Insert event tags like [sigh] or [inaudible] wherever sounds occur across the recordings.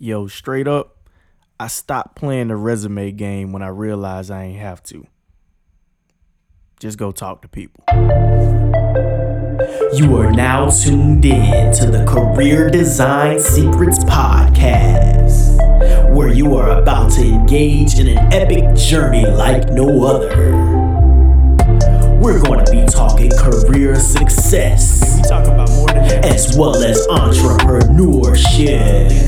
Yo, straight up, I stopped playing the resume game when I realized I ain't have to. Just go talk to people. You are now tuned in to the Career Design Secrets Podcast, where you are about to engage in an epic journey like no other. We're going to be talking career success, We talk about more than as well as entrepreneurship.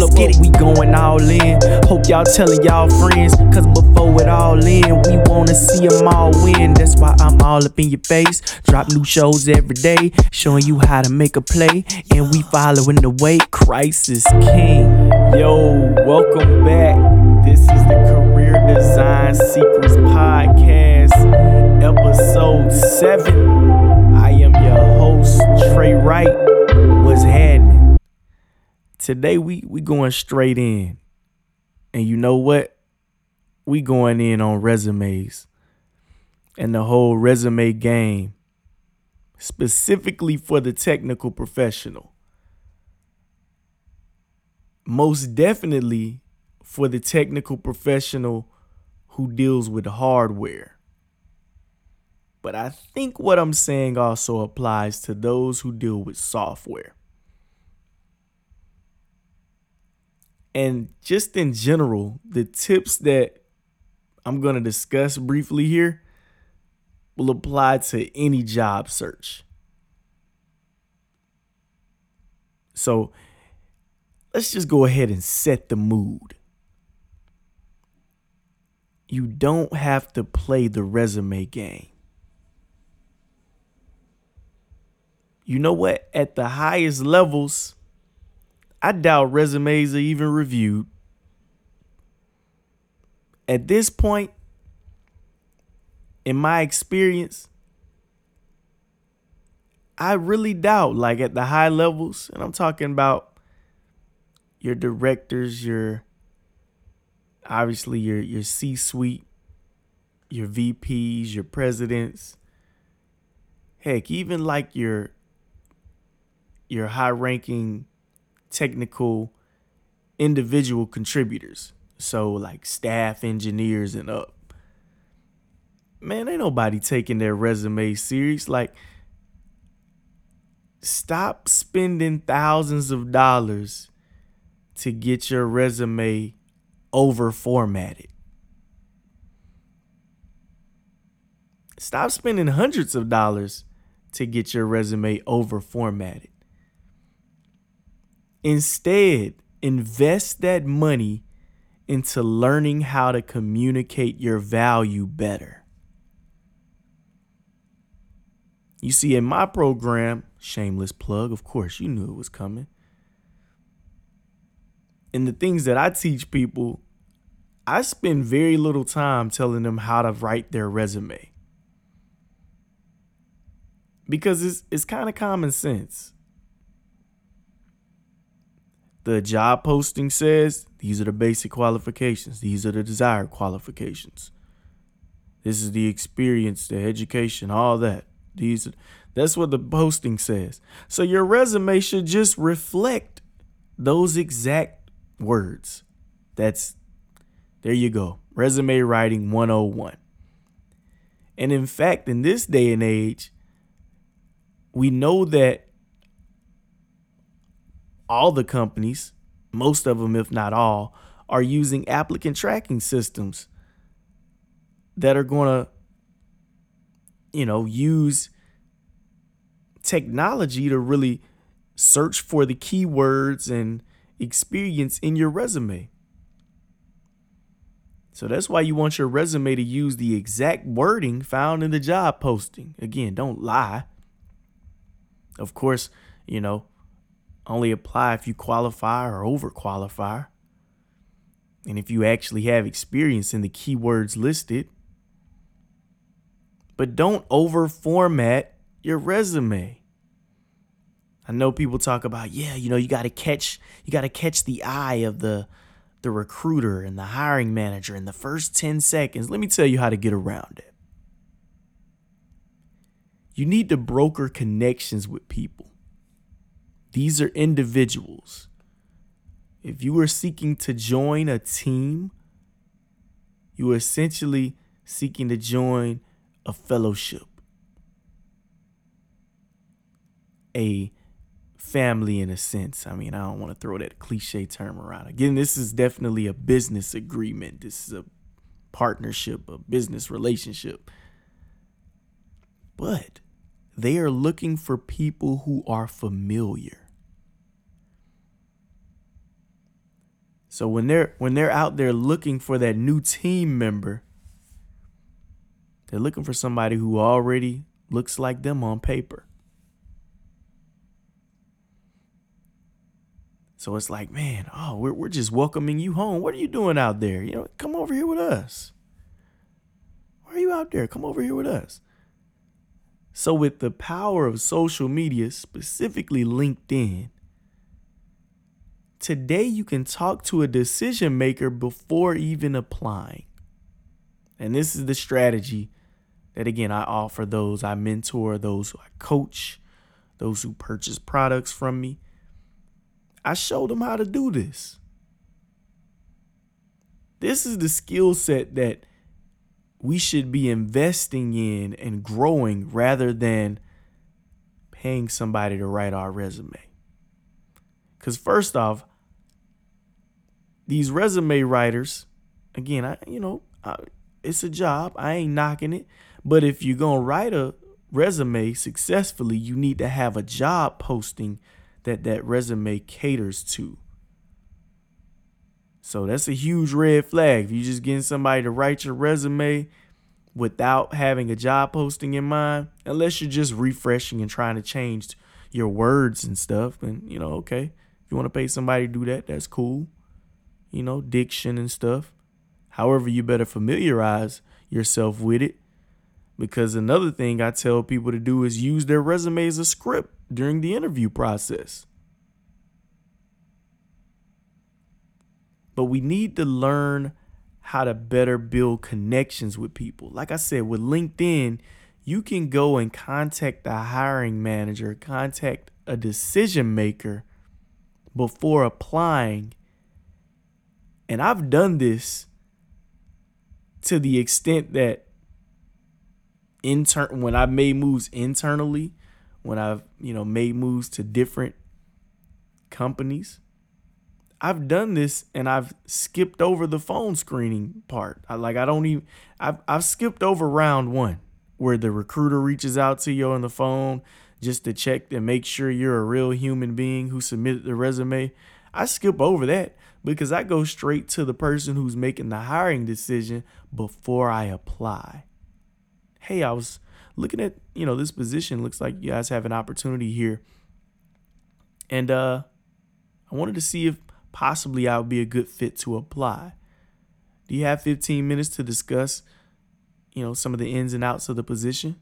Let's get it. We going all in. Hope y'all telling y'all friends. Cause before it all in, we wanna see them all win. That's why I'm all up in your face. Drop new shows every day, showing you how to make a play. And we following the way. Christ is King. Yo, welcome back. This is the Career Design Secrets Podcast, episode 7. I am your host, Trey Wright. What's happening? Today we we going straight in. And you know what? We going in on resumes and the whole resume game, specifically for the technical professional. Most definitely for the technical professional who deals with hardware. But I think what I'm saying also applies to those who deal with software. And just in general, the tips that I'm going to discuss briefly here will apply to any job search. So let's just go ahead and set the mood. You don't have to play the resume game. You know what? At the highest levels, I doubt resumes are even reviewed. At this point, in my experience, I really doubt, like at the high levels, and I'm talking about your directors, your obviously your your C-suite, your VPs, your presidents, heck, even like your your high-ranking technical individual contributors. So like staff engineers and up. Man, ain't nobody taking their resume serious. Like stop spending thousands of dollars to get your resume over formatted. Stop spending hundreds of dollars to get your resume over formatted. Instead, invest that money into learning how to communicate your value better. You see, in my program, shameless plug, of course, you knew it was coming. And the things that I teach people, I spend very little time telling them how to write their resume. Because it's, it's kind of common sense the job posting says these are the basic qualifications, these are the desired qualifications. This is the experience, the education, all that. These that's what the posting says. So your resume should just reflect those exact words. That's there you go. Resume writing 101. And in fact, in this day and age, we know that all the companies, most of them, if not all, are using applicant tracking systems that are going to, you know, use technology to really search for the keywords and experience in your resume. So that's why you want your resume to use the exact wording found in the job posting. Again, don't lie. Of course, you know, only apply if you qualify or overqualify. And if you actually have experience in the keywords listed. But don't over format your resume. I know people talk about, yeah, you know, you got to catch you got to catch the eye of the the recruiter and the hiring manager in the first 10 seconds. Let me tell you how to get around it. You need to broker connections with people. These are individuals. If you are seeking to join a team, you are essentially seeking to join a fellowship, a family in a sense. I mean, I don't want to throw that cliche term around. Again, this is definitely a business agreement. This is a partnership, a business relationship. But they are looking for people who are familiar. So when they're when they're out there looking for that new team member, they're looking for somebody who already looks like them on paper. So it's like, man, oh, we're, we're just welcoming you home. What are you doing out there? You know, come over here with us. Why are you out there? Come over here with us. So, with the power of social media, specifically LinkedIn, today you can talk to a decision maker before even applying. And this is the strategy that, again, I offer those I mentor, those who I coach, those who purchase products from me I show them how to do this. This is the skill set that we should be investing in and growing rather than paying somebody to write our resume. Because, first off, these resume writers, again, I, you know, I, it's a job. I ain't knocking it. But if you're to write a resume successfully, you need to have a job posting that that resume caters to. So that's a huge red flag. If you're just getting somebody to write your resume without having a job posting in mind, unless you're just refreshing and trying to change your words and stuff, then you know, okay. If you want to pay somebody to do that, that's cool. You know, diction and stuff. However, you better familiarize yourself with it. Because another thing I tell people to do is use their resume as a script during the interview process. But we need to learn how to better build connections with people. Like I said, with LinkedIn, you can go and contact the hiring manager, contact a decision maker before applying. And I've done this to the extent that intern when I made moves internally, when I've, you know, made moves to different companies. I've done this and I've skipped over the phone screening part. I like I don't even I've I've skipped over round 1 where the recruiter reaches out to you on the phone just to check and make sure you're a real human being who submitted the resume. I skip over that because I go straight to the person who's making the hiring decision before I apply. Hey, I was looking at, you know, this position looks like you guys have an opportunity here. And uh I wanted to see if possibly I would be a good fit to apply. Do you have 15 minutes to discuss, you know, some of the ins and outs of the position?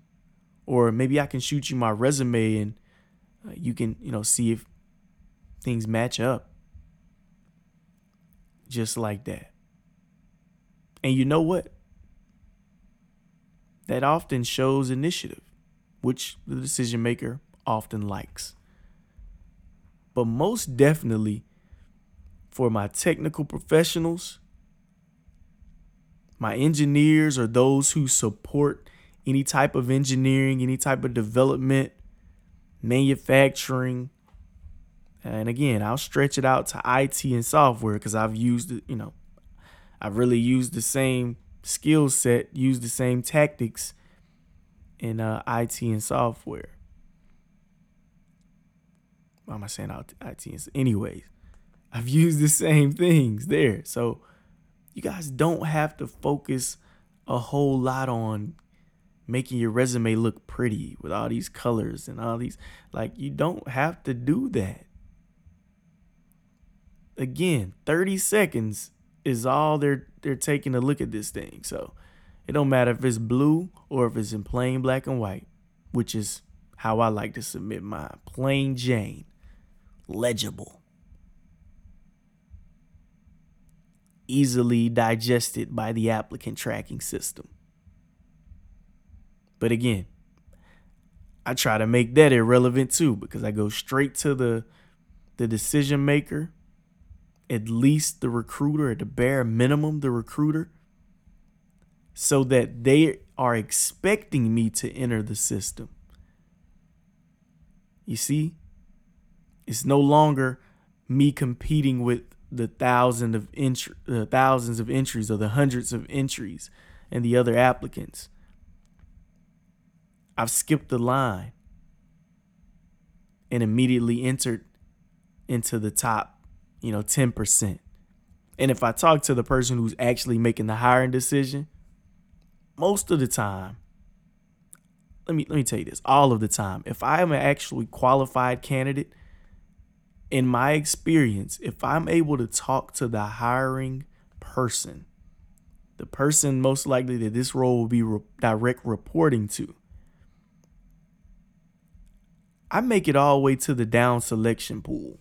Or maybe I can shoot you my resume and uh, you can, you know, see if things match up. Just like that. And you know what? that often shows initiative, which the decision maker often likes. But most definitely, for my technical professionals, my engineers, or those who support any type of engineering, any type of development, manufacturing, and again, I'll stretch it out to IT and software because I've used it, you know, I've really used the same skill set, used the same tactics in uh, IT and software. Why am I saying IT? And, anyways, I've [laughs] used the same things there. So you guys don't have to focus a whole lot on making your resume look pretty with all these colors and all these like you don't have to do that. Again, 30 seconds is all they're they're taking a look at this thing. So it don't matter if it's blue or if it's in plain black and white, which is how I like to submit mine. Plain Jane. Legible. Easily digested by the applicant tracking system. But again, I try to make that irrelevant too because I go straight to the the decision maker, at least the recruiter, at the bare minimum, the recruiter, so that they are expecting me to enter the system. You see, it's no longer me competing with the thousand of entry, the thousands of entries or the hundreds of entries and the other applicants. I've skipped the line and immediately entered into the top, you know, 10%. And if I talk to the person who's actually making the hiring decision, most of the time, let me let me tell you this, all of the time, if I am an actually qualified candidate, in my experience, if I'm able to talk to the hiring person, the person most likely that this role will be re- direct reporting to, I make it all the way to the down selection pool.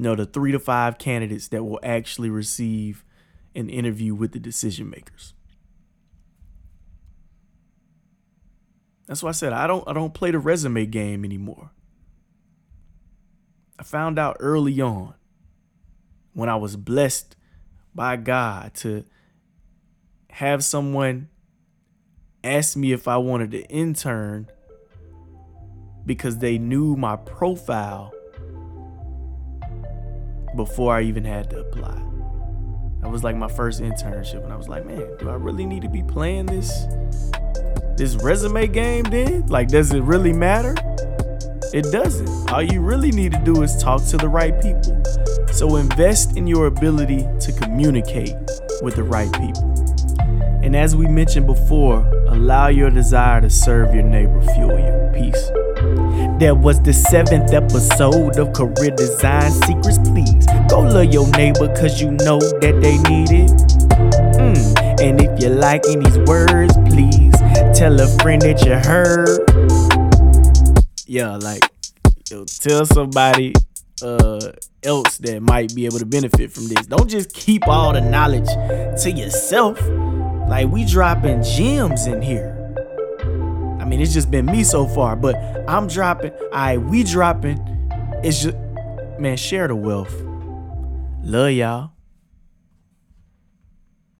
Know, the three to five candidates that will actually receive an interview with the decision makers. That's why I said I don't I don't play the resume game anymore. I found out early on when I was blessed by God to have someone ask me if I wanted to intern because they knew my profile before I even had to apply. That was like my first internship, and I was like, man, do I really need to be playing this this resume game then? Like, does it really matter? It doesn't. All you really need to do is talk to the right people. So invest in your ability to communicate with the right people. And as we mentioned before, allow your desire to serve your neighbor fuel you. Peace. That was the seventh episode of Career Design Secrets. Please go love your neighbor cause you know that they need it. Mm. And if you're liking these words, please tell a friend that you heard. Yeah, like yo, tell somebody uh else that might be able to benefit from this. Don't just keep all the knowledge to yourself. Like we dropping gems in here. I mean, it's just been me so far, but I'm dropping. I we dropping. It's just man, share the wealth. Love y'all.